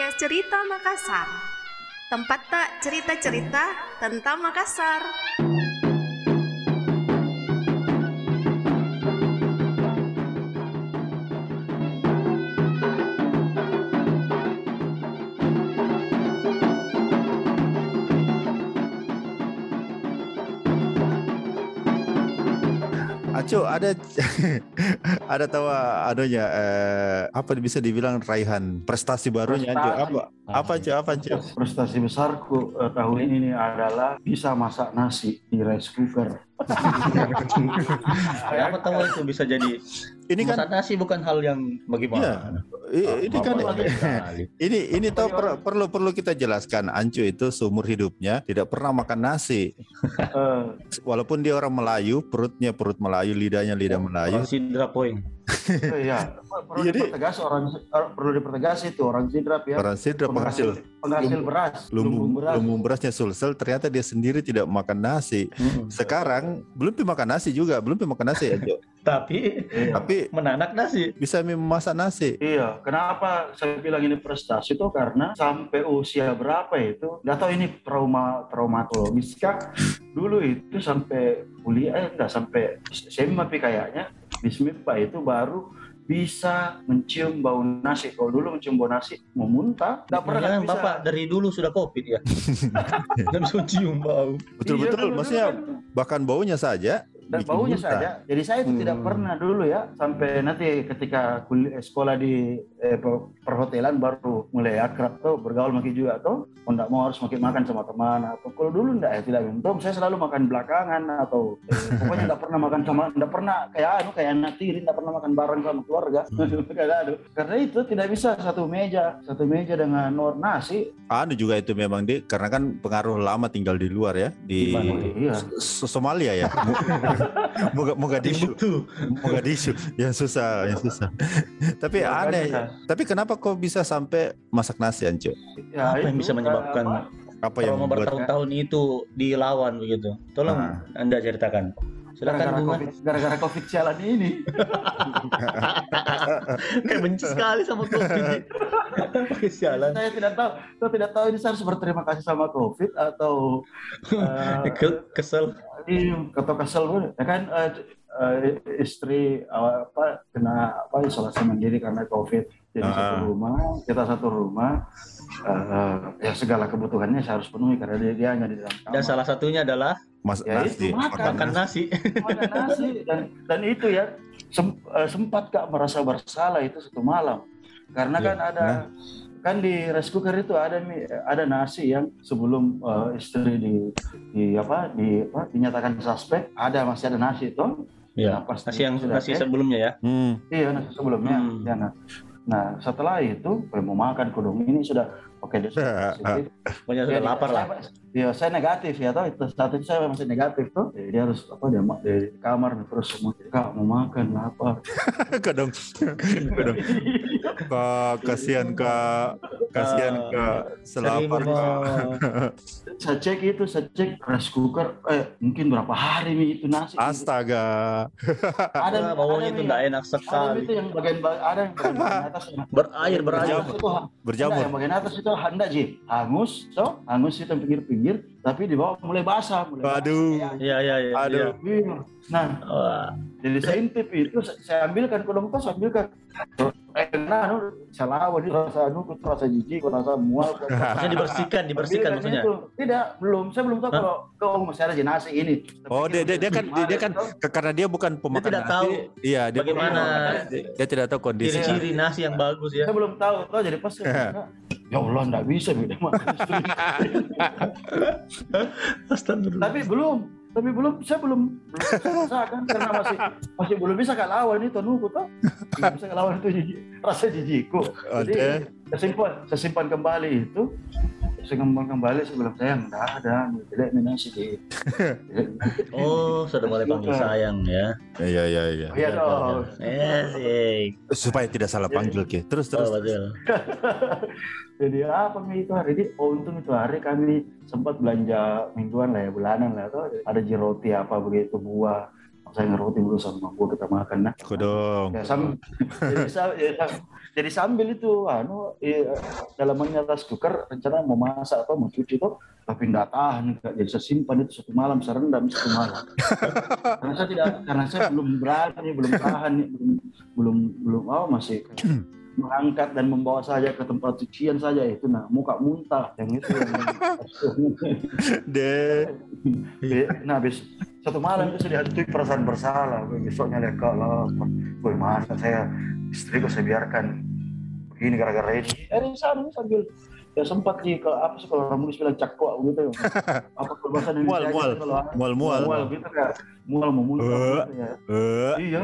podcast Cerita Makassar. Tempat tak cerita-cerita tentang Makassar. Aco ada ada tahu anunya eh, apa bisa dibilang raihan prestasi barunya Aco Prestasi. apa apa Aco apa Aco Prestasi besarku eh, tahun ini adalah bisa masak nasi di rice cooker. Siapa tahu itu bisa jadi ini kan masak nasi bukan hal yang Iya. bagaimana. i- ini kan ini ini tahu per- perlu perlu kita jelaskan Ancu itu seumur hidupnya tidak pernah makan nasi Eh, walaupun dia orang Melayu perutnya perut Melayu lidahnya lidah Melayu sidra poin. Eh, ya, perlu Iya, Dik. dipertegas orang eh, perlu dipertegas itu orang sidrap ya. orang sidra penghasil penghasil beras, lumbung beras. lumbung berasnya sulsel ternyata dia sendiri tidak makan nasi sekarang belum makan nasi juga belum makan nasi Anco Tapi Iya. tapi menanak nasi. bisa memasak nasi Iya, kenapa saya bilang ini prestasi itu karena sampai usia berapa itu, nggak tahu ini trauma traumatologis kah? Dulu itu sampai kuliah, eh, enggak sampai SMA kayaknya di SMIPA itu baru bisa mencium bau nasi. Kalau dulu mencium bau nasi mau muntah, nggak pernah Jangan bisa. Bapak dari dulu sudah covid ya. Dan bisa cium bau. betul-betul Iya, dulu maksudnya kan. bahkan baunya saja dan baunya muntah. saja. Jadi saya itu tidak Hmm. pernah dulu ya sampai nanti ketika kuliah sekolah di eh, per- perhotelan baru mulai akrab tuh bergaul makin juga tuh. Kalau nggak mau harus makin makan sama teman atau kalau dulu enggak ya tidak untung saya selalu makan belakangan atau eh, pokoknya enggak pernah makan sama enggak tiri kayak anu kayak anak tiri enggak pernah makan bareng sama keluarga. Anu. Karena itu tidak bisa satu meja satu meja dengan nur nasi. anu juga itu memang di karena kan pengaruh lama tinggal di luar ya di Iya. Somalia ya Moga Mogadishu Timbuktu. Mogadishu yang susah yang susah tapi Ya, aneh makanya. Tapi kenapa kok bisa sampai masak nasi Anco Ya, Apa yang bisa menyebabkan apa, apa yang membuat bertahun-tahun itu dilawan begitu? Tolong Ah. Anda ceritakan. Silakan gara-gara covid gara-gara covid sialan ini. Kayak benci sekali sama covid. Pakai sialan. Saya tidak tahu, saya tidak tahu ini saya harus berterima kasih sama COVID atau Ke- Kesel. ini atau kesel pun. Ya kan eh, eh, istri apa kena apa isolasi mandiri karena COVID. Jadi Ah. satu rumah, kita satu rumah. eh, ya segala kebutuhannya saya harus penuhi karena dia, dia hanya di dalam kamar. Dan salah satunya adalah mas Ya, nasi itu makan. makan nasi. Makan nasi dan dan itu ya sem- eh, sempat kak merasa bersalah itu satu malam karena Ya, kan ada kan di rice cooker itu ada ada nasi yang sebelum eh, istri di di apa di apa dinyatakan suspek ada masih ada nasi itu Ya. Nah, pas Nasi yang sudah nasi sebelumnya ya. hmm. iya nasi sebelumnya Hmm. ya, nah. Nah setelah itu mau makan kudung ini sudah oke dia sudah positif. Pokoknya sudah lapar lah. Iya, saya negatif ya, toh. Itu saat itu saya masih negatif tuh. Jadi dia harus apa dia di kamar terus semua. Kak mau makan lapar. kadang kadang kak kasihan kak. Kasihan kak. Selapar kak. Saya cek itu, saya cek rice cooker, eh mungkin berapa hari nih itu nasi. astaga. Ah, baunya itu Mi, enggak enak Ada sekali. itu yang bagian ba- ada yang bagian atas. yang- Berair, berair. Enggak, berjamur. Yang bagian atas itu hendak ji. Hangus, so hangus itu yang pinggir-pinggir, tapi di bawah mulai basah, mulai basah. Aduh. Iya, iya, iya. Aduh. Iya. Nah, Wah, Jadi saya intip itu, saya- saya ambilkan kodong itu, saya ambilkan. Eh, nah, anu, saya lawan itu rasa anu, rasa jijik, rasa mual. maksudnya dibersihkan, dibersihkan maksudnya. itu. Tidak, belum. Saya belum tahu Hah? kalau kau masih ada jenazah ini. oh dia dia, dia kan dia, dia kan karena dia bukan pemakan tidak nasi tahu iya dia bagaimana dia, dia tidak tahu kondisi Ciri-ciri nasi yang bagus ya. Saya belum tahu, tahu jadi pas saya Ya Allah, enggak bisa beda. Astagfirullah. Tapi belum, tapi belum, saya belum, belum bisa kan karena masih masih belum bisa kak lawan itu nunggu. Belum bisa kak lawan itu rasa jijikku. Jadi saya simpan, saya simpan kembali itu. Saya simpan kembali saya bilang sayang, enggak ada, jelek nih nasi di. Oh, sudah mulai panggil sayang ya. iya iya iya Iya dong. Eh, supaya tidak salah panggil ke terus Oh, terus betul. Jadi apa nih itu hari ini? Oh untung itu hari kami sempat belanja mingguan lah ya bulanan lah tuh. Ada jeroti apa begitu buah saya ngeroti dulu sama gua kita makan nah Kodong. ya sam jadi, ya, jadi sambil itu anu eh, dalamannya rice cooker rencana mau masak atau mau cuci tuh tapi nggak tahan Kak. jadi saya simpan itu satu malam saya rendam satu malam karena saya tidak karena saya belum berani belum tahan belum belum belum oh masih mengangkat dan membawa saja ke tempat cucian saja itu nah muka muntah yang itu. Yang Deh. Nah habis satu malam itu saya dihantui perasaan bersalah. Besoknya lihat kok lah boy masa saya? Istriku saya biarkan begini gara-gara ini. Eh di sana sambil ya sempat di ke apa sih kalau orang bilang cakwa gitu. Apa kalau bahasa Indonesia Mual, mual. gitu, kalau Mual mual. mual gitu kayak mual mau muntah Eh. gitu ya Eh, iya.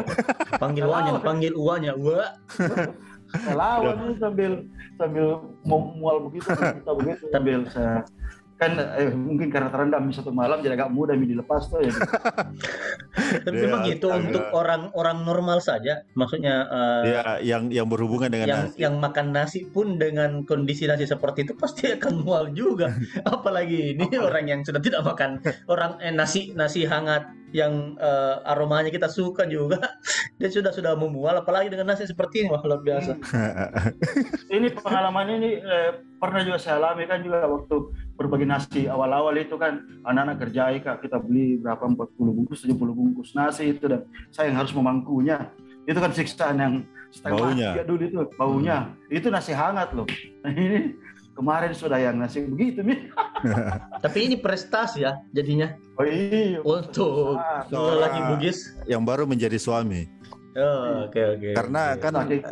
Panggil uanya, panggil uanya, wa. lawan sambil sambil mual begitu kita begitu. Sambil saya kan eh, mungkin karena terendam di satu malam jadi agak mudah dilepas tuh ya Tapi memang itu astaga. untuk orang-orang normal saja. Maksudnya eh, ya yang yang berhubungan dengan yang nasi. yang makan nasi pun dengan kondisi nasi seperti itu pasti akan mual juga. Apalagi ini orang yang sudah tidak makan orang eh, nasi nasi hangat yang eh, aromanya kita suka juga. Dia sudah sudah memual apalagi dengan nasi seperti ini wah luar biasa. ini pengalaman ini eh, pernah juga saya alami kan juga waktu berbagi nasi awal-awal itu kan anak-anak kerjai kak kita beli berapa? 40 bungkus 70 bungkus nasi itu dan saya yang harus memangkunya. Itu kan siksaan yang setengah Baunya. ya dulu itu baunya. Itu nasi hangat loh. Nah, ini kemarin sudah yang nasi begitu nih Tapi ini prestasi ya jadinya. Oh iya. Untuk lelaki Bugis. yang baru menjadi suami. Oh, Oke oke. Karena oke. kan Saking-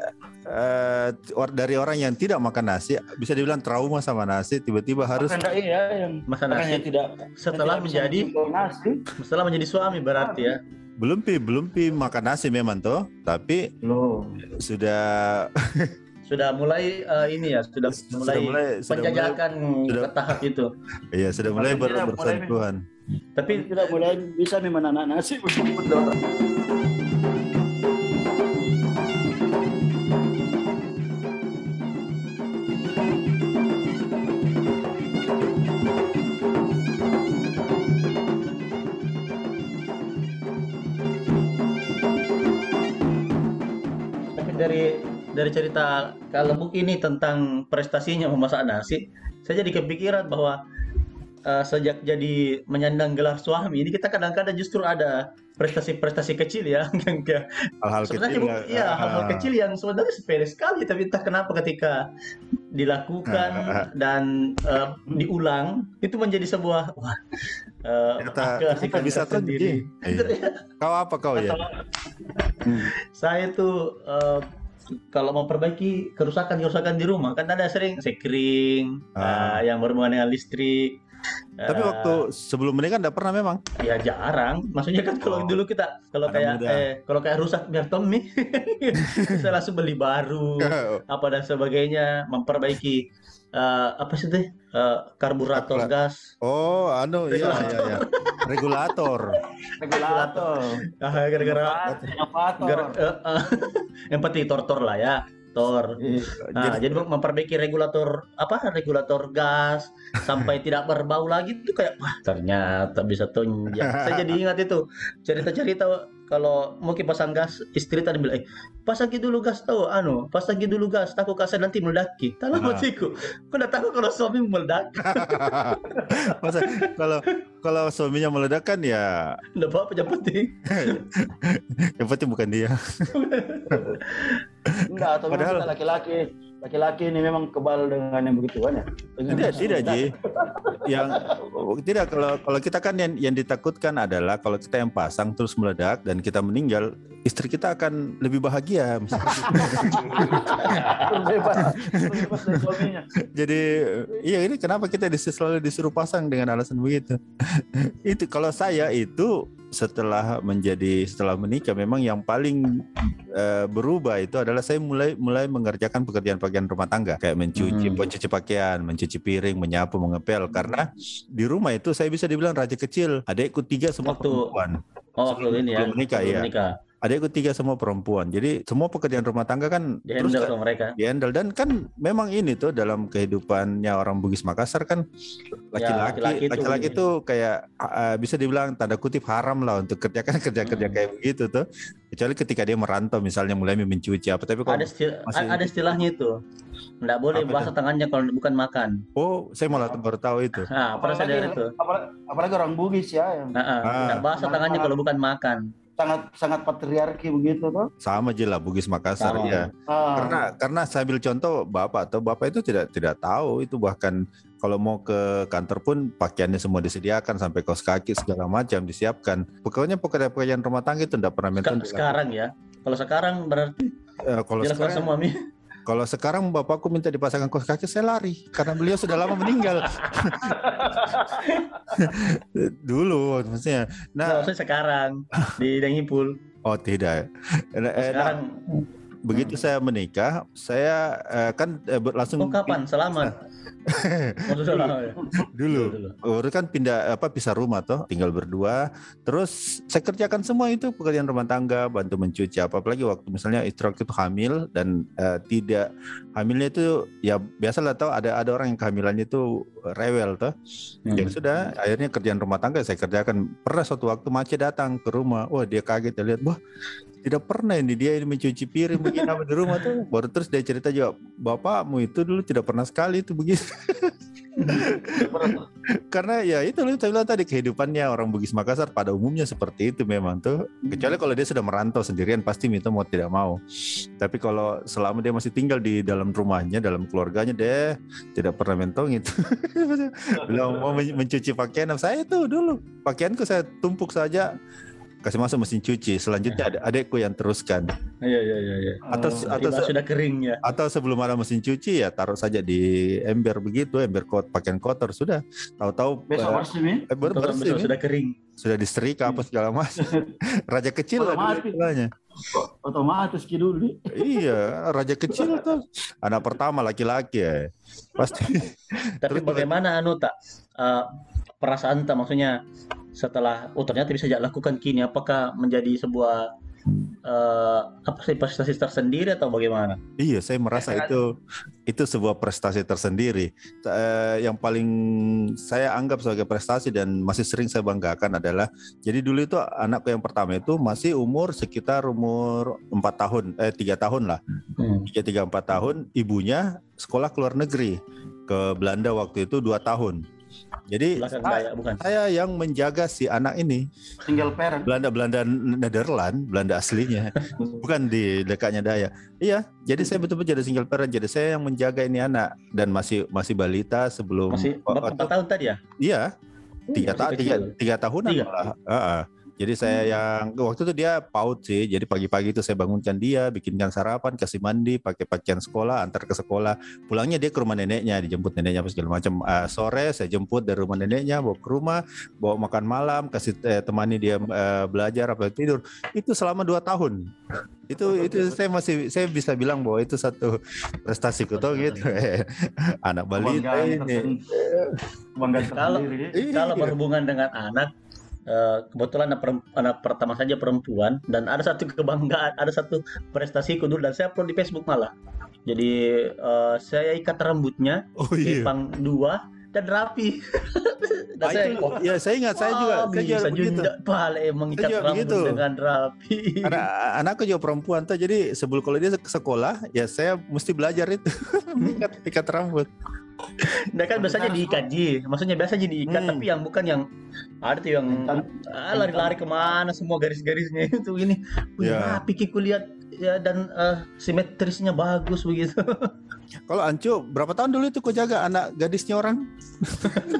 eh, or- dari orang yang tidak makan nasi bisa dibilang trauma sama nasi tiba-tiba harus enggak iya yang Makan nasi. yang tidak setelah yang tidak menjadi nasi. setelah menjadi suami berarti ya. belum pi. Belum pi. Makan nasi memang toh. Tapi loh sudah Sudah mulai eh, ini ya, sudah, sudah mulai, mulai penjajakan sudah- ke tahap itu. iya sudah mulai ber, bersentuhan. Tapi tidak mulai bisa nih menanak nasi dari cerita Kak Lembuk ini tentang prestasinya memasak nasi, saya jadi kepikiran bahwa eh, sejak jadi menyandang gelar suami ini kita kadang-kadang justru ada prestasi-prestasi kecil ya hal-hal sebenarnya kecil bu- iya ah, hal-hal kecil yang sebenarnya sepele sekali tapi entah kenapa ketika dilakukan Ah, dan eh, diulang itu menjadi sebuah wah eh, Ternyata- keasikan ternyata bisa tersendiri. Iya. kau apa kau ya? Saya tuh eh, kalau memperbaiki kerusakan-kerusakan di rumah kan ada sering sekring Ah. eh, yang berhubungan dengan listrik. tapi Eh, waktu sebelum menikah enggak pernah memang ya jarang, maksudnya kan kalau Oh. dulu kita kalau kayak muda. eh kalau kayak rusak biar Tommy, saya langsung beli baru apa dan sebagainya, memperbaiki eh, apa sih teh Eh, karburator gas. oh anu iya iya iya regulator regulator Ah, gara-gara gara- eh, eh, tor-tor lah ya, tor. Iya. Nah, jadi, memperbaiki regulator apa regulator gas sampai tidak berbau lagi itu kayak wah ternyata bisa tunjang. Saya jadi ingat itu cerita-cerita kalau mungkin pasang gas istri tadi bilang eh pasang dulu gas tahu anu pasang dulu gas takut kasar nanti meledaki. Tahu Ah. matiku kau udah tahu kalau suami meledak Masa kalau kalau suaminya meledak kan ya udah apa? Yang penting. Yang penting bukan dia. enggak atau memang Padahal- kita laki-laki laki-laki ini memang kebal dengan yang begituan ya Dengan Tidak, tidak. Ji. Yang tidak kalau kalau kita kan yang yang ditakutkan adalah kalau kita yang pasang terus meledak dan kita meninggal, istri kita akan lebih bahagia. Terbebas, terbebas Jadi iya ini kenapa kita selalu disuruh pasang dengan alasan begitu. itu kalau saya itu setelah menjadi setelah menikah memang yang paling eh, berubah itu adalah saya mulai mulai mengerjakan pekerjaan-pekerjaan rumah tangga kayak mencuci, Hmm. mencuci pakaian, mencuci piring, menyapu, mengepel karena di rumah itu saya bisa dibilang raja kecil. Adikku tiga semua Waktu- perempuan. oh waktu ini ya menikah, iya. menikah. Adikku tiga semua perempuan. Jadi semua pekerjaan rumah tangga kan Di terus kan mereka. dihandle dan kan memang ini tuh dalam kehidupannya orang Bugis Makassar kan laki-laki laki-laki itu laki-laki ini. tuh kayak uh, bisa dibilang tanda kutip haram lah untuk kerjakan kerja-kerja Hmm. kayak begitu tuh kecuali ketika dia merantau misalnya mulai mencuci apa tapi kalau Ada istil- masih- ada istilahnya itu. Nggak boleh Apa basah tangannya kalau bukan makan. oh saya malah baru tahu itu Nah, pernah saya dengar itu. apalagi, apalagi orang Bugis ya yang Nah, ah, Ah. nggak basah tangannya kalau bukan makan. Sangat sangat patriarki begitu tuh. sama aja lah Bugis Makassar Sama. ya Ah, karena karena saya ambil contoh bapak atau bapak itu tidak tidak tahu itu bahkan kalau mau ke kantor pun pakaiannya semua disediakan sampai kaos kaki segala macam disiapkan pokoknya pekerjaan-pekerjaan rumah tangga itu tidak pernah menton sekarang ya. Kalau sekarang berarti Eh, kalau sekarang semua Mi. Kalau sekarang bapakku minta dipasangkan kaos kaki saya lari. Karena beliau sudah lama meninggal. Dulu maksudnya. Nah, nah maksudnya sekarang di Denghipul. oh tidak. Eh, nah, Sekarang begitu saya menikah saya eh, kan ber- langsung oh kapan? Selamat. Oh, ya. dulu Dulu. Baru kan pindah apa pisah rumah toh, tinggal berdua. Terus saya kerjakan semua itu pekerjaan rumah tangga, bantu mencuci apa apalagi waktu misalnya istri itu hamil dan eh, tidak hamilnya itu ya biasalah tahu ada ada orang yang kehamilannya itu rewel toh. Hmm. Ya sudah, akhirnya kerjaan rumah tangga saya kerjakan. Pernah suatu waktu Mace datang ke rumah, wah dia kaget dia lihat, wah tidak pernah ini dia ini mencuci piring begini apa di rumah tuh. Baru terus dia cerita juga, bapakmu itu dulu tidak pernah sekali itu begitu. Karena ya itu loh saya bilang tadi kehidupannya orang Bugis Makassar pada umumnya seperti itu memang tuh. Kecuali kalau dia sudah merantau sendirian pasti minta mau tidak mau. Tapi kalau selama dia masih tinggal di dalam rumahnya, dalam keluarganya dia tidak pernah mentong itu. Bilang mau men- mencuci pakaian saya itu dulu pakaianku saya tumpuk saja kasih masuk mesin cuci. Selanjutnya ada adekku yang teruskan. Iya iya iya iya. Atau Oh, atau sudah kering ya. atau sebelum ada mesin cuci ya taruh saja di ember begitu, ember kot pakaian kotor sudah. Tahu-tahu besok eh, bersih eh, baru Betul, bersih Mi. sudah kering. sudah disetrika apa segala macam. Raja kecil lah istilahnya. otomatis ki dulu Iya, raja kecil tuh. Anak pertama laki-laki ya. Pasti. Tapi Terus- bagaimana anu tak eh, perasaan tak maksudnya setelah oh ternyata bisa jadi lakukan kini apakah menjadi sebuah eh, apa sih prestasi tersendiri atau bagaimana? Iya, saya merasa itu itu sebuah prestasi tersendiri. Eh, yang paling saya anggap sebagai prestasi dan masih sering saya banggakan adalah jadi dulu itu anakku yang pertama itu masih umur sekitar umur empat tahun, eh tiga tahun lah, Hmm. tiga tiga empat tahun. Ibunya sekolah ke luar negeri ke Belanda waktu itu dua tahun. Jadi saya, bukan? saya yang menjaga si anak ini. Single parent. Belanda Belanda Nederland Belanda aslinya. Bukan di dekatnya Daya. Iya jadi saya betul-betul jadi single parent. Jadi saya yang menjaga ini anak. Dan masih masih balita sebelum Masih oh, berapa oh, empat tahun tadi ya? iya tiga, masih ta- tiga, tiga tahunan Tiga? malah Heeh. Jadi saya yang waktu itu dia paut sih jadi pagi-pagi itu saya bangunkan dia bikinkan sarapan kasih mandi pakai pakaian sekolah antar ke sekolah. Pulangnya dia ke rumah neneknya dijemput neneknya apa segala macam. Eh, sore saya jemput dari rumah neneknya bawa ke rumah bawa makan malam kasih eh, temani dia eh, belajar apa tidur. Itu selama dua tahun. Itu itu saya masih saya bisa bilang bahwa itu satu prestasi kuto gitu. anak balita ini. Kalau- tersendiri. Iya. Kalau berhubungan dengan anak, eh, kebetulan anak, anak pertama saja perempuan dan ada satu kebanggaan, ada satu prestasiku dulu dan saya upload di Facebook malah. Jadi eh, saya ikat rambutnya, oh iya kepang dua dan rapi. dan Ah, saya, itu, ya saya ingat saya juga "Wah, saya juga bisa begitu juga pala emang ikat rambut begitu. dengan rapi. Karena anakku juga perempuan tuh, jadi sebelum kalau dia ke sekolah, ya saya mesti belajar itu ikat, ikat rambut. Nah kan biasanya diikat ji, maksudnya biasanya diikat Hmm. tapi yang bukan yang ada tuh yang ah, lari-lari ke mana semua garis-garisnya itu ini. Wih, rapi Ki, kulihat ya dan eh, simetrisnya bagus begitu. Kalau Ancu, berapa tahun dulu itu kau jaga anak gadisnya orang?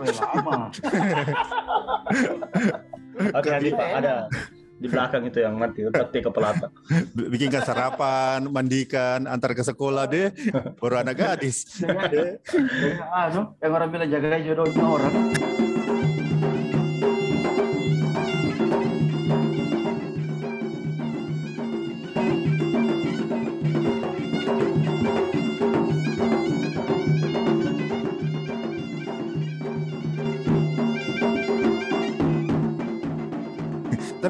Lama Oke, ada, ada di belakang itu yang nanti peti kepelata. B- Bikinkan sarapan, mandikan, antar ke sekolah deh, baru anak gadis. Dengan- dengan anu yang orang bilang jaga jodohnya orang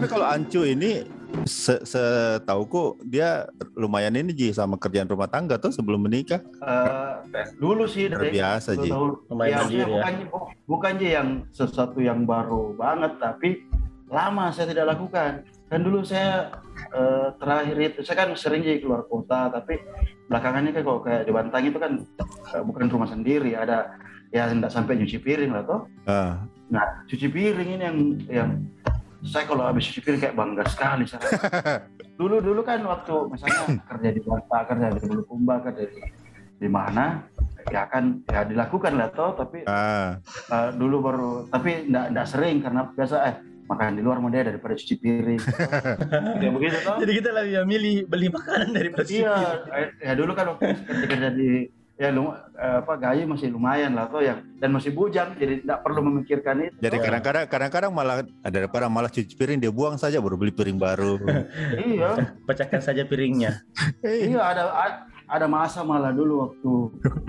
Tapi kalau Ancu ini Se Setauku dia lumayan ini Ji sama kerjaan rumah tangga tuh sebelum menikah. Eh, dulu sih dari Terbiasa Ji. dulu, Lumayan ya, mandiri ya. bukan, bukan Ji yang sesuatu yang baru banget tapi lama saya tidak lakukan kan dulu saya eh, terakhir itu saya kan sering Ji keluar kota tapi belakangan ini kan kalau kayak di Bantang itu kan eh, bukan rumah sendiri ada ya tidak sampai nyuci piring lah toh Ah, nah cuci piring ini yang yang saya kalau habis cuci piring kayak bangga sekali saya. Dulu dulu kan waktu misalnya kerja di Bantang kerja di Bulukumba kerja di di mana ya kan ya dilakukan lah toh tapi ah. Eh, dulu baru tapi enggak enggak sering karena biasa eh makan di luar mau dia daripada cuci piring. Kayak begitu toh. Jadi kita lebih milih beli makanan daripada iya eh, ya dulu kan waktu kerja di ya lum, eh, apa gaji masih lumayan lah toh yang dan masih bujang jadi tidak perlu memikirkan itu Jadi kadang-kadang kadang-kadang malah daripada malah cuci piring dia buang saja baru beli piring baru. iya pecahkan saja piringnya. iya ada ada masa malah dulu waktu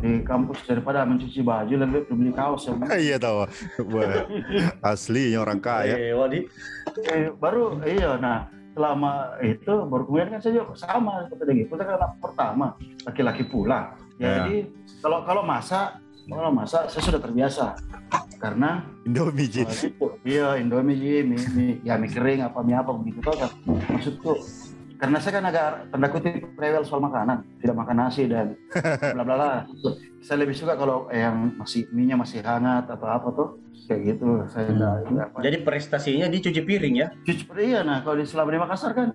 di kampus daripada mencuci baju lebih beli kaos yang iya tahu. Wah, Aslinya orang kaya. Eh. Eh, baru iya nah selama itu baru kemudian kan saya juga sama seperti gitu saya kan anak pertama laki-laki pula Ya. jadi kalau kalau masak kalau masak saya sudah terbiasa karena Indomie Ji. uh, itu iya Indomie Ji, mie, mie, ya mie kering apa mie apa begitu tuh kan maksudku karena saya kan agak tanda kutip rewel soal makanan tidak makan nasi dan bla bla bla saya lebih suka kalau yang masih mie nya masih hangat atau apa tuh kayak gitu saya Hmm. enggak enggak apa Jadi prestasinya di cuci piring ya. cuci iya nah kalau di selama di Makassar kan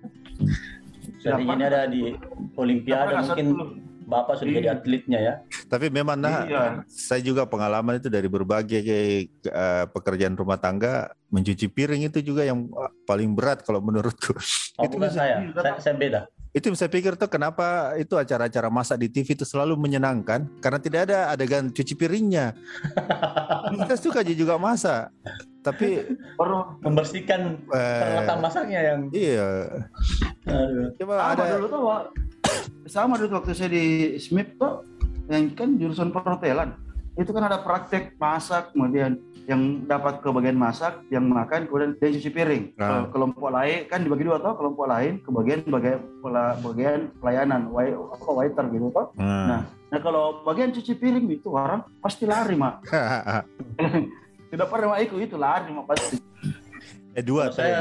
Jadi ini ada di Olimpiade mungkin dulu? Bapak sudah Iya. jadi atletnya ya. Tapi memang nah, Iya. saya juga pengalaman itu dari berbagai eh, pekerjaan rumah tangga mencuci piring itu juga yang eh, paling berat kalau menurutku. Oh, Itu bukan bisa- saya. saya. Saya beda. Itu saya pikir tuh kenapa itu acara-acara masak di TV itu selalu menyenangkan karena tidak ada adegan cuci piringnya. Kita suka aja juga masak. Tapi baru Membersihkan eh, peralatan masaknya yang iya, Aduh. coba ada dulu tuh. Sama dulu waktu saya di SMIP tuh yang kan jurusan perhotelan itu kan ada praktek masak kemudian yang dapat ke bagian masak yang makan kemudian dia cuci piring Ah. Ke- kelompok lain kan dibagi dua toh kelompok lain ke bagian bagian bagian pelayanan wai- apa waiter gitu toh Nah. nah kalau bagian cuci piring itu orang pasti lari mak tidak pernah mak ikut itu lari mak pasti eh dua Kalau saya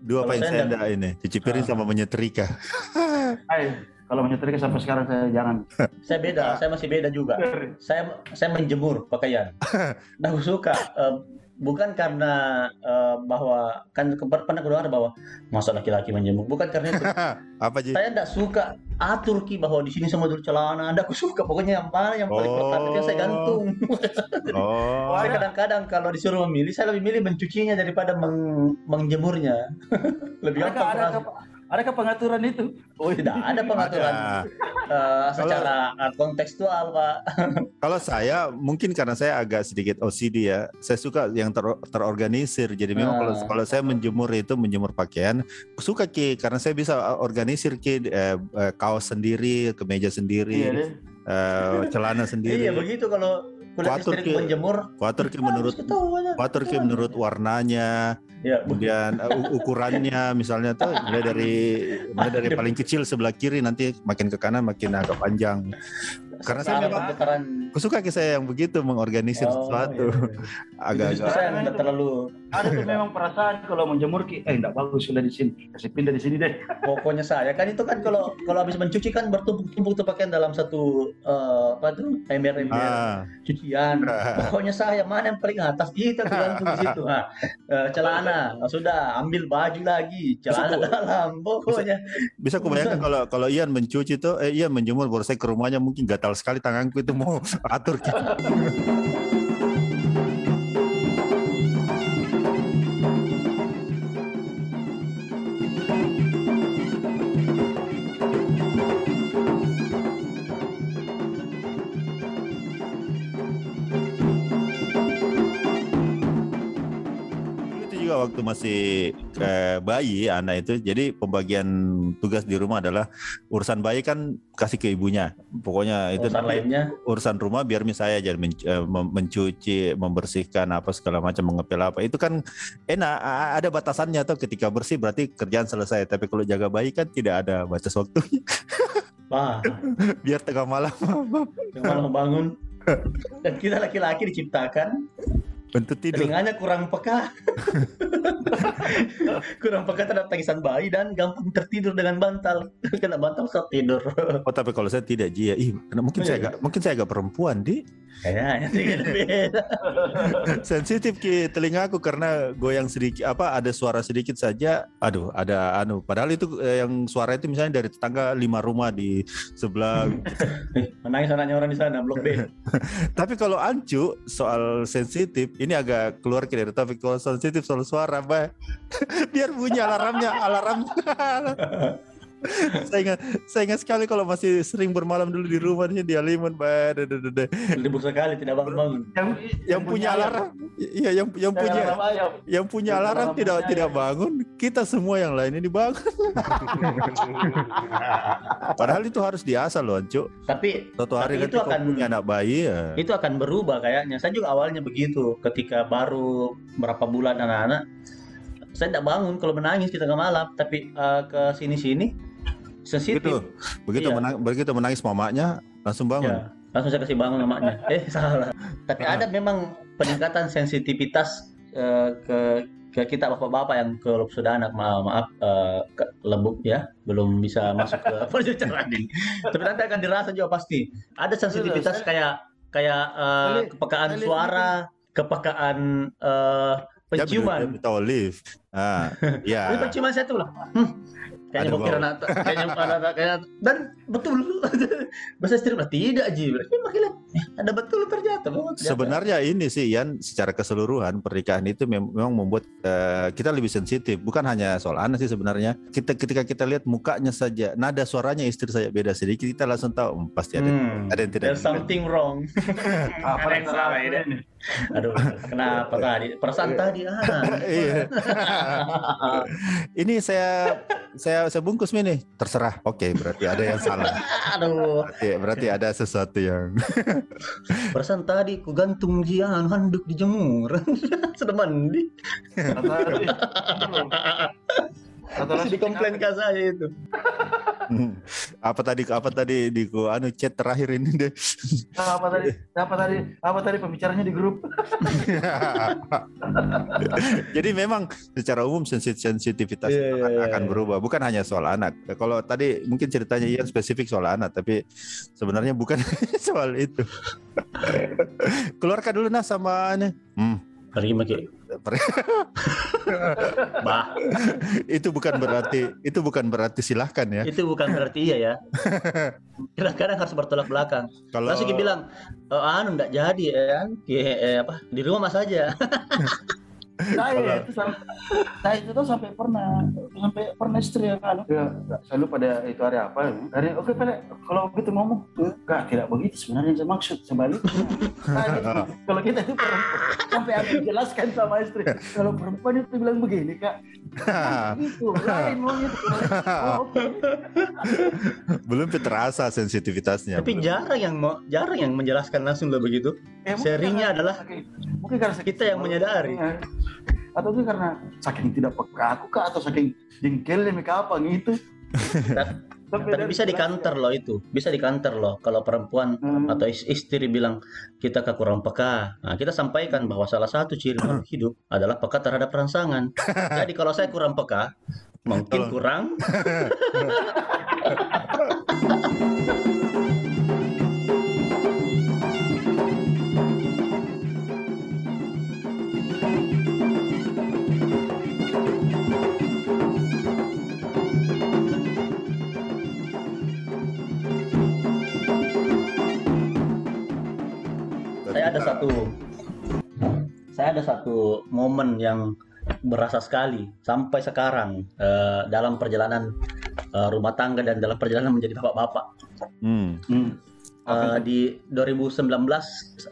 dua kalau paling saya ini cuci piring Ah. sama menyetrika. Kalau menyetrika sampai sekarang saya jangan saya beda, saya masih beda juga. Saya saya menjemur pakaian. Nah, aku suka eh, bukan karena eh, bahwa kan ke- pernah keluar bahwa masa laki-laki menjemur, bukan karena itu. Apa Ji? saya tidak suka atur ki bahwa di sini semua dulu celana. Anda aku suka pokoknya yang mana yang paling Oh. kotak itu saya gantung. Oh. Saya kadang-kadang kalau disuruh memilih, saya lebih milih mencucinya daripada meng- menjemurnya. lebih gampang. Adakah pengaturan itu Oh, tidak ada pengaturan Ada. eh, secara eh, kontekstual, Pak. Kalau saya mungkin karena saya agak sedikit OCD ya, saya suka yang ter- terorganisir. Jadi memang kalau Ah. kalau saya menjemur itu menjemur pakaian, suka ki karena saya bisa organisir ki eh, eh, kaos sendiri, kemeja iya sendiri, deh eh, celana sendiri. Iya, begitu kalau kulit Kuatur, menjemur. Kuatur ki menurut kuatur ki menurut warnanya, Ya, kemudian eh, u- ukurannya misalnya tuh mulai dari mulai dari paling kecil sebelah kiri nanti makin ke kanan makin agak panjang. Karena saya memang putaran aku suka saya yang begitu mengorganisir Oh, sesuatu. iya, iya. Agak-agak. Saya yang tidak terlalu ada tuh memang perasaan kalau menjemur ki eh enggak bagus sudah di sini kasih pindah di sini deh. Pokoknya saya kan itu kan kalau kalau habis mencuci kan bertumpuk-tumpuk tuh pakaian dalam satu eh, apa tuh ember-ember. Ah, cucian. Pokoknya saya mana yang paling atas? Itu gantung di situ. Nah, eh, celana. Nah, sudah ambil baju lagi. Celana Bisa- dalam pokoknya. bisa aku bayangkan kalau kalau Ian mencuci tuh, eh Ian menjemur baru saya ke rumahnya mungkin gatal sekali tanganku itu mau atur. itu masih eh, bayi anak itu, jadi pembagian tugas di rumah adalah urusan bayi kan kasih ke ibunya. Pokoknya itu Urusan lainnya urusan rumah biar misalnya jadi men- eh, mencuci, membersihkan apa segala macam, mengepel apa. Itu kan enak, ada batasannya tuh ketika bersih berarti kerjaan selesai. Tapi kalau jaga bayi kan tidak ada batas waktunya. wah biar tengah malam yang malam bangun dan kita laki-laki diciptakan untuk tidur. telinganya kurang peka kurang peka terhadap tangisan bayi dan gampang tertidur dengan bantal kena bantal saat tidur Oh tapi kalau saya tidak Ji ya. Ih, mungkin Oh, saya iya. agak mungkin saya agak perempuan di kayaknya beda sensitif ki telingaku karena goyang sedikit apa ada suara sedikit saja. Aduh, ada anu padahal itu eh, yang suara itu misalnya dari tetangga lima rumah di sebelah. Menangis anaknya orang di sana blok B tapi kalau Ancu soal sensitif ini agak keluar ke dari topik kalau sensitif soal suara, Mbak. Biar bunyi alarmnya, alarm. Saya ingat saya ingat sekali kalau masih sering bermalam dulu di rumahnya di Aliman. Dede, dede. libur sekali tidak bangun-bangun Yang, Yang punya alarm, iya yang yang punya Yang punya Yang alarm alarm tidak tidak bangun, kita semua yang lain ini bangun. Padahal itu harus diasah loh, Cuk. tapi Suatu hari Tapi nanti itu akan- punya anak bayi ya. itu akan berubah kayaknya saya juga awalnya begitu ketika baru berapa bulan anak-anak saya tidak bangun kalau menangis kita nggak malam tapi eh, ke sini-sini sensitif Begitu. Begitu Iya. menang, begitu menangis mamanya langsung bangun. Ya, langsung saya kasih bangun namanya. Eh salah. Tapi Ah. ada memang peningkatan sensitivitas eh, ke ke kita bapak-bapak yang kalau sudah anak maaf, maaf eh, ke- lembut ya belum bisa masuk ke perjalanan ini. Tapi nanti akan dirasa juga pasti. Ada sensitivitas saya- kayak kayak eh, Saya- kepekaan lihat suara, kepekaan eh, Ya, penciuman. betul, lift. Ah, Ini ya. penciuman saya tuh lah. Hmm, kayaknya mau kira anak, kayaknya anak, kayaknya dan betul. Bahasa istri bilang tidak Ji. Berarti makin eh, ada betul ternyata. ternyata. Sebenarnya ini sih Yan secara keseluruhan pernikahan itu mem- memang membuat eh, kita lebih sensitif. Bukan hanya soal anak sih sebenarnya. Kita ketika kita lihat mukanya saja, nada suaranya istri saya beda sedikit, kita langsung tahu "Hmm, pasti ada Hmm, ada yang tidak. there's something wrong. Apa yang salah ini. Aduh, kenapa tadi? Perasaan tadi ah. Iya. ini saya saya saya bungkus ini terserah. Oke, berarti ada yang salah. Aduh, Berarti, berarti ada sesuatu yang perasaan tadi ku gantung jian handuk di jemur. Sudah mandi. Masih dikomplain ke saya itu. Apa tadi apa tadi di ku anu chat terakhir ini deh. apa tadi? Apa tadi? Apa tadi pembicaranya di grup? Jadi memang secara umum sensit- sensitivitas Iya, itu iya, akan, iya. akan berubah. Bukan hanya soal anak. Kalau tadi mungkin ceritanya Ian spesifik soal anak, tapi sebenarnya bukan soal itu. Keluarkan dulu nah sama ini. Hmm, Pergi maki. Bah, itu bukan berarti itu bukan berarti silahkan ya. itu bukan berarti iya ya. Kadang-kadang harus bertolak belakang. Kalau Langsung bilang, e, anu enggak jadi ya. Ya, eh, apa? Di rumah mas aja. saya itu sampai saya itu tuh sampai pernah sampai pernah istri ya nggak, saya lupa pada itu hari apa. Ya. hari oke Pele kalau begitu ngomong. Enggak tidak begitu sebenarnya yang saya maksud sebaliknya Nah, kalau kita itu perempuan, sampai aku jelaskan sama istri. Kalau perempuan itu bilang begini kak. Gitu lain maunya itu oh, oke. Belum terasa sensitivitasnya. Tapi jarang yang mau jarang yang menjelaskan langsung lah begitu. Eh, karena adalah mungkin karena saking- kita yang menyadari. atau mungkin karena saking tidak peka aku kak atau saking jengkelnya mereka apa gitu? Tapi bisa di kantor loh itu, bisa di kantor loh. Kalau perempuan Hmm. atau is- istri bilang kita ke kurang peka, nah, kita sampaikan bahwa salah satu ciri makhluk hidup adalah peka terhadap rangsangan. Jadi kalau saya kurang peka, mungkin kurang saya ada satu saya ada satu momen yang berasa sekali sampai sekarang eh, dalam perjalanan eh, rumah tangga dan dalam perjalanan menjadi bapak-bapak. Hmm. Hmm. Eh, di 2019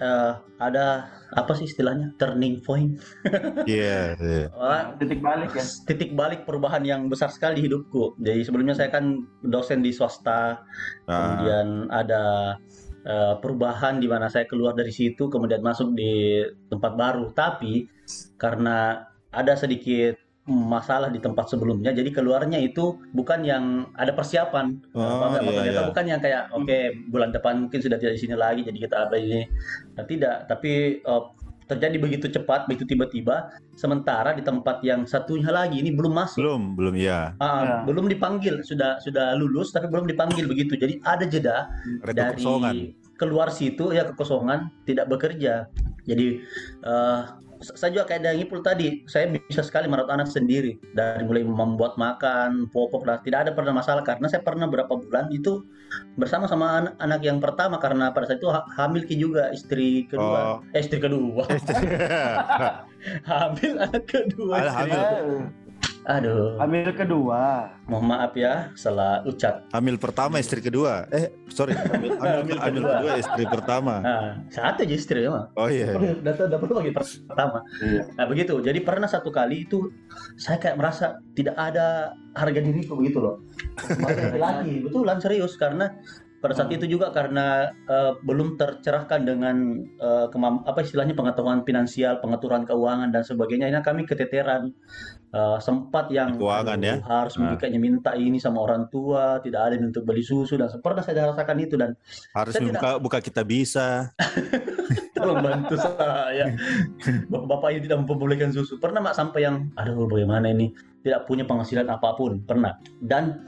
eh, ada apa sih istilahnya turning point Iya. iya. Wah, titik balik ya titik balik perubahan yang besar sekali di hidupku jadi sebelumnya saya kan dosen di swasta Ah, kemudian ada eh, perubahan di mana saya keluar dari situ kemudian masuk di tempat baru. Tapi karena ada sedikit masalah di tempat sebelumnya jadi keluarnya itu bukan yang ada persiapan. Oh, nggak iya, iya. bukan yang kayak oke bulan depan mungkin sudah tidak di sini lagi jadi kita apa ini. Nah, tidak tapi eh, terjadi begitu cepat begitu tiba-tiba sementara di tempat yang satunya lagi ini belum masuk belum belum ya. Ah, Ya. belum dipanggil sudah sudah lulus tapi belum dipanggil begitu jadi ada jeda Ada kekosongan. dari keluar situ ya kekosongan tidak bekerja jadi eh, saya juga kayak dari Ipul tadi saya bisa sekali merawat anak sendiri. Dari mulai membuat makan popok dan tidak ada pernah masalah. Karena saya pernah berapa bulan itu bersama sama anak, anak yang pertama karena pada saat itu ha- hamil Ki juga istri kedua. Oh. eh, istri kedua. Hamil anak kedua kedua. Aduh hamil kedua mohon maaf ya salah ucap Hamil pertama istri kedua. Eh, sorry. Hamil, hamil, Hamil hamil kedua. kedua istri pertama. nah, satu aja istri emang Oh iya. Data dapat lagi pertama. iya Nah begitu. Jadi pernah satu kali itu saya kayak merasa tidak ada harga diriku begitu loh. Laki-laki, betulan serius karena pada saat itu juga karena eh, belum tercerahkan dengan kemam- apa istilahnya pengetahuan finansial, pengaturan keuangan dan sebagainya. Ini kami keteteran Eh, sempat yang Keuangan ya? harus Nah. kayaknya minta ini sama orang tua, tidak ada untuk beli susu dan pernah saya rasakan itu dan Harus Saya buka buka kita bisa. tolong bantu saya bapak-bapak ini tidak memperbolehkan susu pernah mak sampai yang aduh bagaimana ini tidak punya penghasilan apa pun pernah dan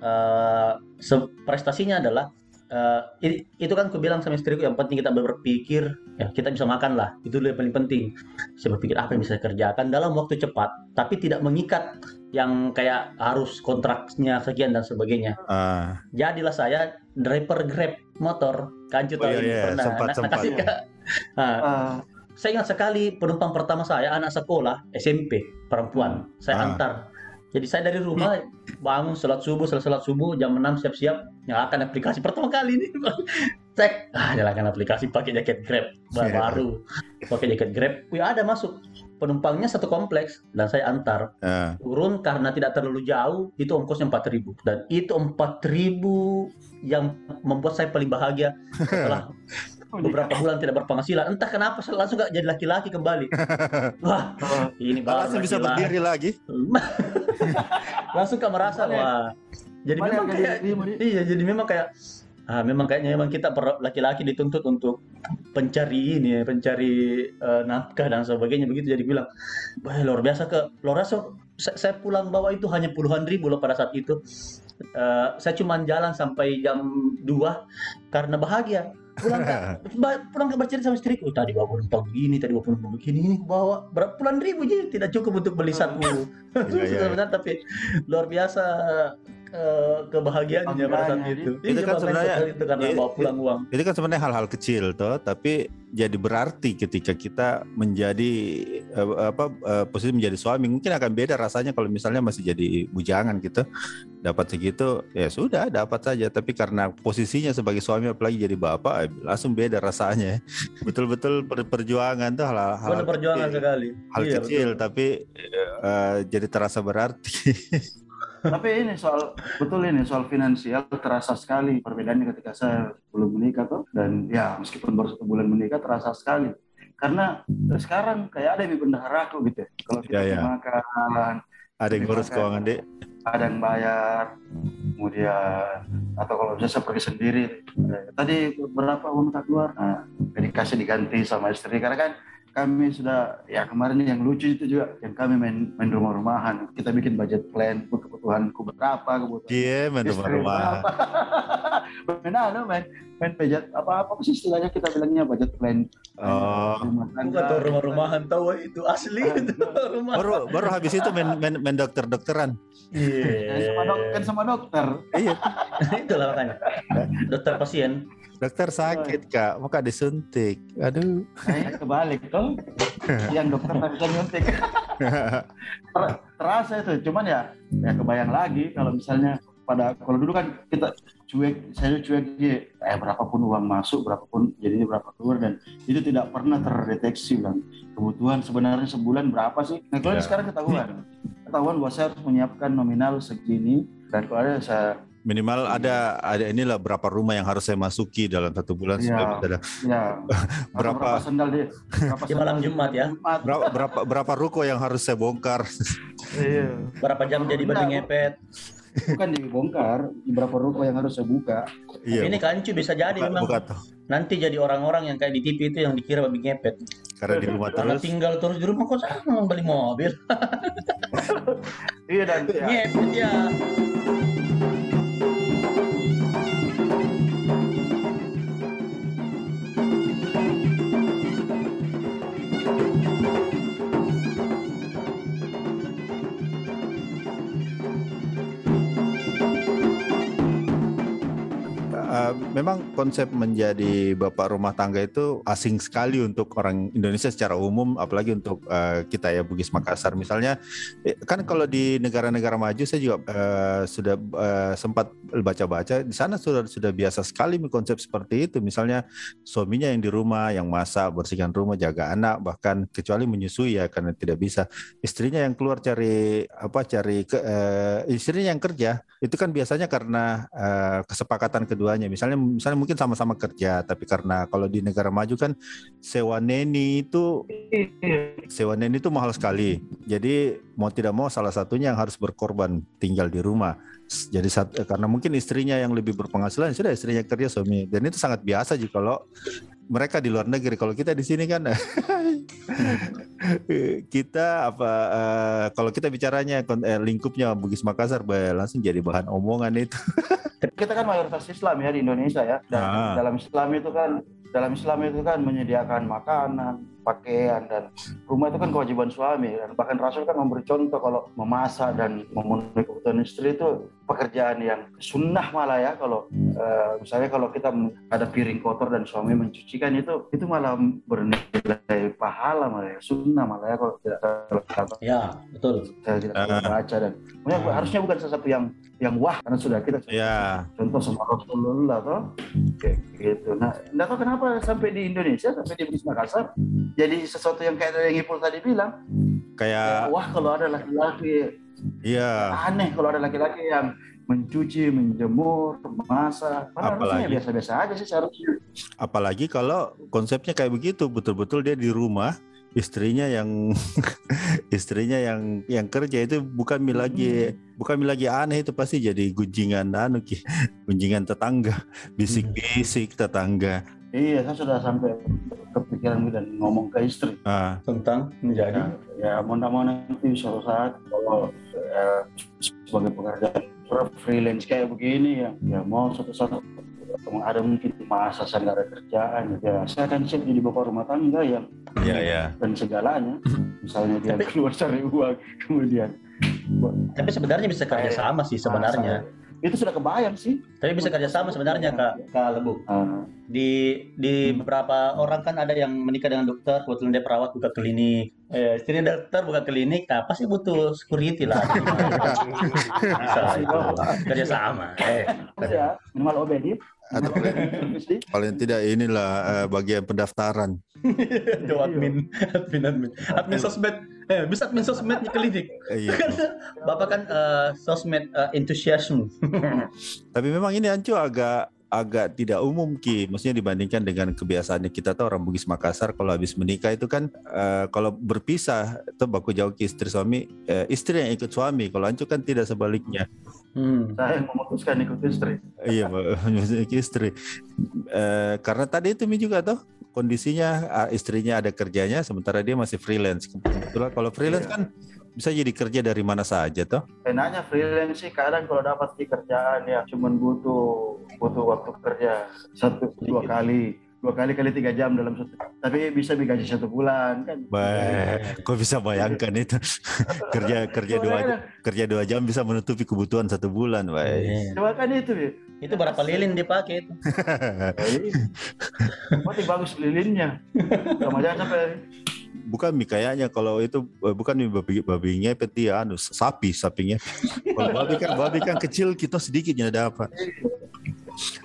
eh, se- prestasinya adalah eh, i- itu kan aku bilang sama istriku yang penting kita berpikir ya kita bisa makan lah. Itu yang paling penting. Saya berpikir apa yang bisa saya kerjakan dalam waktu cepat tapi tidak mengikat yang kayak harus kontraknya sekian dan sebagainya. Ah, jadilah saya driver grab motor. Kancut Oh, iya, iya, pernah. sempat, Nak- sempat. nakasih ke- Nah, Ah, saya ingat sekali penumpang pertama saya anak sekolah SMP perempuan. Saya Ah. antar jadi saya dari rumah bangun sholat subuh setelah sholat subuh jam 6 siap-siap nyalakan aplikasi pertama kali ini. Cek. Ah nyalakan aplikasi pakai jaket grab. Ba- Iya. baru. Pakai jaket grab. Wih ada masuk. Penumpangnya satu kompleks. Dan saya antar. Ah. turun karena tidak terlalu jauh itu ongkosnya 4000 dan itu 4000 yang membuat saya paling bahagia setelah beberapa bulan tidak berpenghasilan. Entah kenapa saya langsung gak jadi laki-laki kembali. Wah ah, ini baru Langsung bisa laki-laki. berdiri lagi. langsung gak merasa wah. Jadi mana memang kayak jadi dirimu, Di? iya jadi memang kayak ah memang kayaknya memang kita per- laki-laki dituntut untuk pencari ini ya, pencari eh, nafkah dan sebagainya. Begitu jadi bilang wah luar biasa ke luar biasa saya, saya pulang bawa itu hanya puluhan ribu loh pada saat itu. Eh, saya cuma jalan sampai jam 2 karena bahagia pulang gak, pulang gak bercerita sama istriku. "Oh, tadi bawa penumpang begini tadi bawa penumpang begini ini bawa berapa puluhan ribu jadi tidak cukup untuk beli satu. Iya, iya. sebenarnya tapi luar biasa eh, kebahagiaannya pada saat itu Itu Iya, kan bangga sebenarnya- itu karena i- bawa pulang uang Itu kan sebenarnya hal-hal kecil toh, tapi jadi berarti ketika kita menjadi eh, apa eh, posisi menjadi suami mungkin akan beda rasanya kalau misalnya masih jadi bujangan gitu. Dapat segitu ya sudah dapat saja, tapi karena posisinya sebagai suami apalagi jadi bapak eh, langsung beda rasanya. Betul-betul per- perjuangan tuh hal-hal Benar perjuangan kecil, sekali hal Iya, kecil betul. tapi eh, jadi terasa berarti. tapi ini soal betul ini soal finansial terasa sekali perbedaannya ketika saya belum menikah tuh dan ya meskipun baru satu bulan menikah terasa sekali karena sekarang kayak ada yang bendahara aku gitu ya. kalau kita Iya, iya. makan Ada yang ngurus keuangan dek. ada yang bayar kemudian atau kalau bisa saya pergi sendiri tadi berapa uang tak keluar nah, dikasih diganti sama istri karena kan kami sudah ya kemarin yang lucu itu juga yang kami main main rumah-rumahan. Kita bikin budget plan kebutuhanku berapa kebutuhan Iya, main istri rumah-rumah. berapa. main anu main main budget apa apa sih istilahnya kita bilangnya budget plan? Oh. rumah bukan tuh rumah-rumahan tahu itu asli Ah, itu rumah. Baru baru habis itu main main, main dokter-dokteran. Ya, sama dok, kan sama dokter. Iya, itulah makanya. Dokter pasien dokter sakit kak, maka disuntik. Aduh. Saya kebalik tuh. Yang dokter tak bisa nyuntik. Ter- terasa itu, cuman ya ya kebayang lagi kalau misalnya pada kalau dulu kan kita cuek, saya cuek aja eh berapapun uang masuk berapapun jadinya berapa keluar dan itu tidak pernah terdeteksi bilang kebutuhan sebenarnya sebulan berapa sih nah kalau Ya. sekarang ketahuan ketahuan bahwa saya harus menyiapkan nominal segini dan kalau ada saya Minimal ada ada inilah berapa rumah yang harus saya masuki dalam satu bulan Iya. supaya bisa ada ya Berapa- berapa sendal dia berapa Di malam Jumat ya? Jumat. berapa berapa, berapa ruko yang harus saya bongkar. Iya. Berapa jam jadi babi ngepet? bukan dibongkar di berapa ruko yang harus saya buka iya. Ini kancu bisa jadi buka, memang. buka tuh. Nanti jadi orang-orang yang kayak di TV itu yang dikira babi ngepet. Karena di rumah Karena terus. tinggal terus di rumah kok sama beli mobil. iya dan ya, Ngepet ya. Memang konsep menjadi bapak rumah tangga itu asing sekali untuk orang Indonesia secara umum, apalagi untuk uh, kita ya Bugis Makassar. Misalnya, eh, kan kalau di negara-negara maju saya juga uh, sudah uh, sempat baca-baca di sana sudah sudah biasa sekali konsep seperti itu. Misalnya suaminya yang di rumah, yang masak, bersihkan rumah, jaga anak, bahkan kecuali menyusui ya karena tidak bisa. Istrinya yang keluar cari apa cari ke, uh, istrinya yang kerja itu kan biasanya karena uh, kesepakatan keduanya misalnya misalnya mungkin sama-sama kerja tapi karena kalau di negara maju kan sewa neni itu sewa neni itu mahal sekali. Jadi mau tidak mau salah satunya yang harus berkorban tinggal di rumah. Jadi karena mungkin istrinya yang lebih berpenghasilan sudah istrinya kerja suami. Dan itu sangat biasa juga kalau mereka di luar negeri. Kalau kita di sini kan kita apa eh, kalau kita bicaranya eh, lingkupnya Bugis Makassar bah, langsung jadi bahan omongan itu. Kita kan mayoritas Islam ya di Indonesia ya. Dan Ah. dalam Islam itu kan dalam Islam itu kan menyediakan makanan pakaian dan rumah itu kan kewajiban suami dan bahkan Rasul kan memberi contoh kalau memasak dan memenuhi kebutuhan istri itu pekerjaan yang sunnah malah ya kalau eh, misalnya kalau kita ada piring kotor dan suami mencucikan itu itu malah bernilai pahala malah ya sunnah malah ya kalau tidak salah Ya, betul. saya tidak Ah. baca dan Maksudnya harusnya bukan sesuatu yang yang wah karena sudah kita ya contoh sama Rasulullah toh. Kayak gitu. Nah nggak tahu kenapa sampai di Indonesia sampai di Bugis Makassar jadi sesuatu yang kayak yang Ipul tadi bilang kayak wah kalau ada laki-laki. Iya. Aneh kalau ada laki-laki yang mencuci menjemur masak padahal harusnya Apalagi- biasa-biasa aja sih seharusnya. Apalagi kalau konsepnya kayak begitu betul-betul dia di rumah istrinya yang istrinya yang yang kerja itu bukan mi lagi bukan mi lagi aneh itu pasti jadi gunjingan anu ki gunjingan tetangga bisik-bisik tetangga. Iya saya sudah sampai kepikiran dan ngomong ke istri. Ah. Tentang menjadi? Ya, ya mau nggak mau nanti suatu saat kalau eh, sebagai pekerjaan freelance kayak begini ya ya mau suatu saat ada mungkin masa saya nggak ada kerjaan ya saya akan siap jadi bapak rumah tangga yang ya ya dan segalanya misalnya dia Tapi- keluar cari uang kemudian tapi sebenarnya bisa kerja sama sih sebenarnya. masak. itu sudah kebayang sih Tapi bisa kerja sama sebenarnya Kak, Kak Lebu. Ah, Di di beberapa orang kan ada yang menikah dengan dokter, kebetulan dia perawat buka klinik. Eh, istrinya dokter buka klinik, nah pasti butuh security lah. bisa lah itu. Kerja sama. Eh, ya minimal obedi Atau paling tidak inilah eh, bagian pendaftaran itu admin, admin, admin, admin sosmed. Eh, bisa admin sosmed di klinik. Iya Bapak kan eh, sosmed eh, enthusiasm. Tapi memang ini Ancu agak agak tidak umum ki, maksudnya dibandingkan dengan kebiasaannya kita tuh orang Bugis Makassar kalau habis menikah itu kan eh, kalau berpisah itu baku jauh ke istri suami, eh, istri yang ikut suami. Kalau Ancu kan tidak sebaliknya. Hmm. saya memutuskan ikut istri iya, ke istri. Eh, karena tadi itu Mi juga tuh kondisinya ah, istrinya ada kerjanya sementara dia masih freelance. Kebetulan kalau freelance Iya. kan bisa jadi kerja dari mana saja toh. enaknya freelance sih kadang kalau dapat di kerjaan ya cuman butuh butuh waktu kerja satu dua kali dua kali kali tiga jam dalam satu tapi bisa digaji satu bulan kan Baik, kok bisa bayangkan itu kerja kerja dua kerja dua jam bisa menutupi kebutuhan satu bulan, baik. Iya. coba kan itu ya Itu berapa lilin dipakai itu? Mati bagus lilinnya sama jangan sampai bukan mi kayaknya kalau itu eh, bukan mi babi babi ngepet dia anu sapi sapinya. Kalau babi kan babi kan kecil kita sedikit ya ada apa.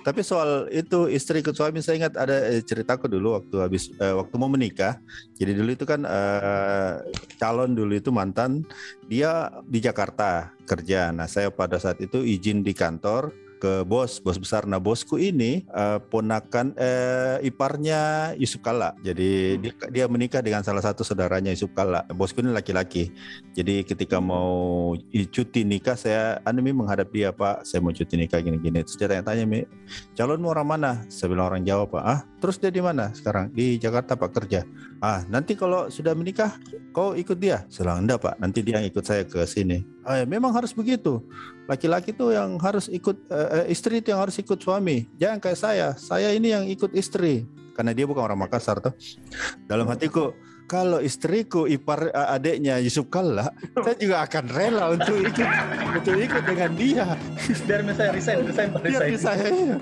Tapi soal itu istri ikut suami saya ingat ada eh, ceritaku dulu waktu habis eh, waktu mau menikah. Jadi dulu itu kan eh, calon dulu itu mantan dia di Jakarta kerja. Nah, saya pada saat itu izin di kantor ke bos, bos besar. Nah, bosku ini eh, ponakan eh, iparnya Yusuf Kala. Jadi dia, dia menikah dengan salah satu saudaranya Yusuf Kala. Bosku ini laki-laki. Jadi ketika mau cuti nikah saya anu Mi menghadap dia, Pak, saya mau cuti nikah gini-gini. Terus dia tanya-tanya, Mi, calonmu orang mana? Saya bilang orang Jawa, Pak. Ah, terus dia di mana sekarang? Di Jakarta, Pak, kerja. Ah, nanti kalau sudah menikah, kau ikut dia? Saya bilang, enggak, Pak. Nanti dia yang ikut saya ke sini. Ya, memang harus begitu. Laki-laki tuh yang harus ikut eh, eh, istri itu yang harus ikut suami. Jangan kayak saya. Saya ini yang ikut istri. Karena dia bukan orang Makassar tuh. Dalam hatiku, kalau istriku ipar eh, adiknya Yusuf Kalla, saya juga akan rela untuk ikut untuk ikut dengan dia. Biar misalnya resign, resign, Pak, Biar resign. saya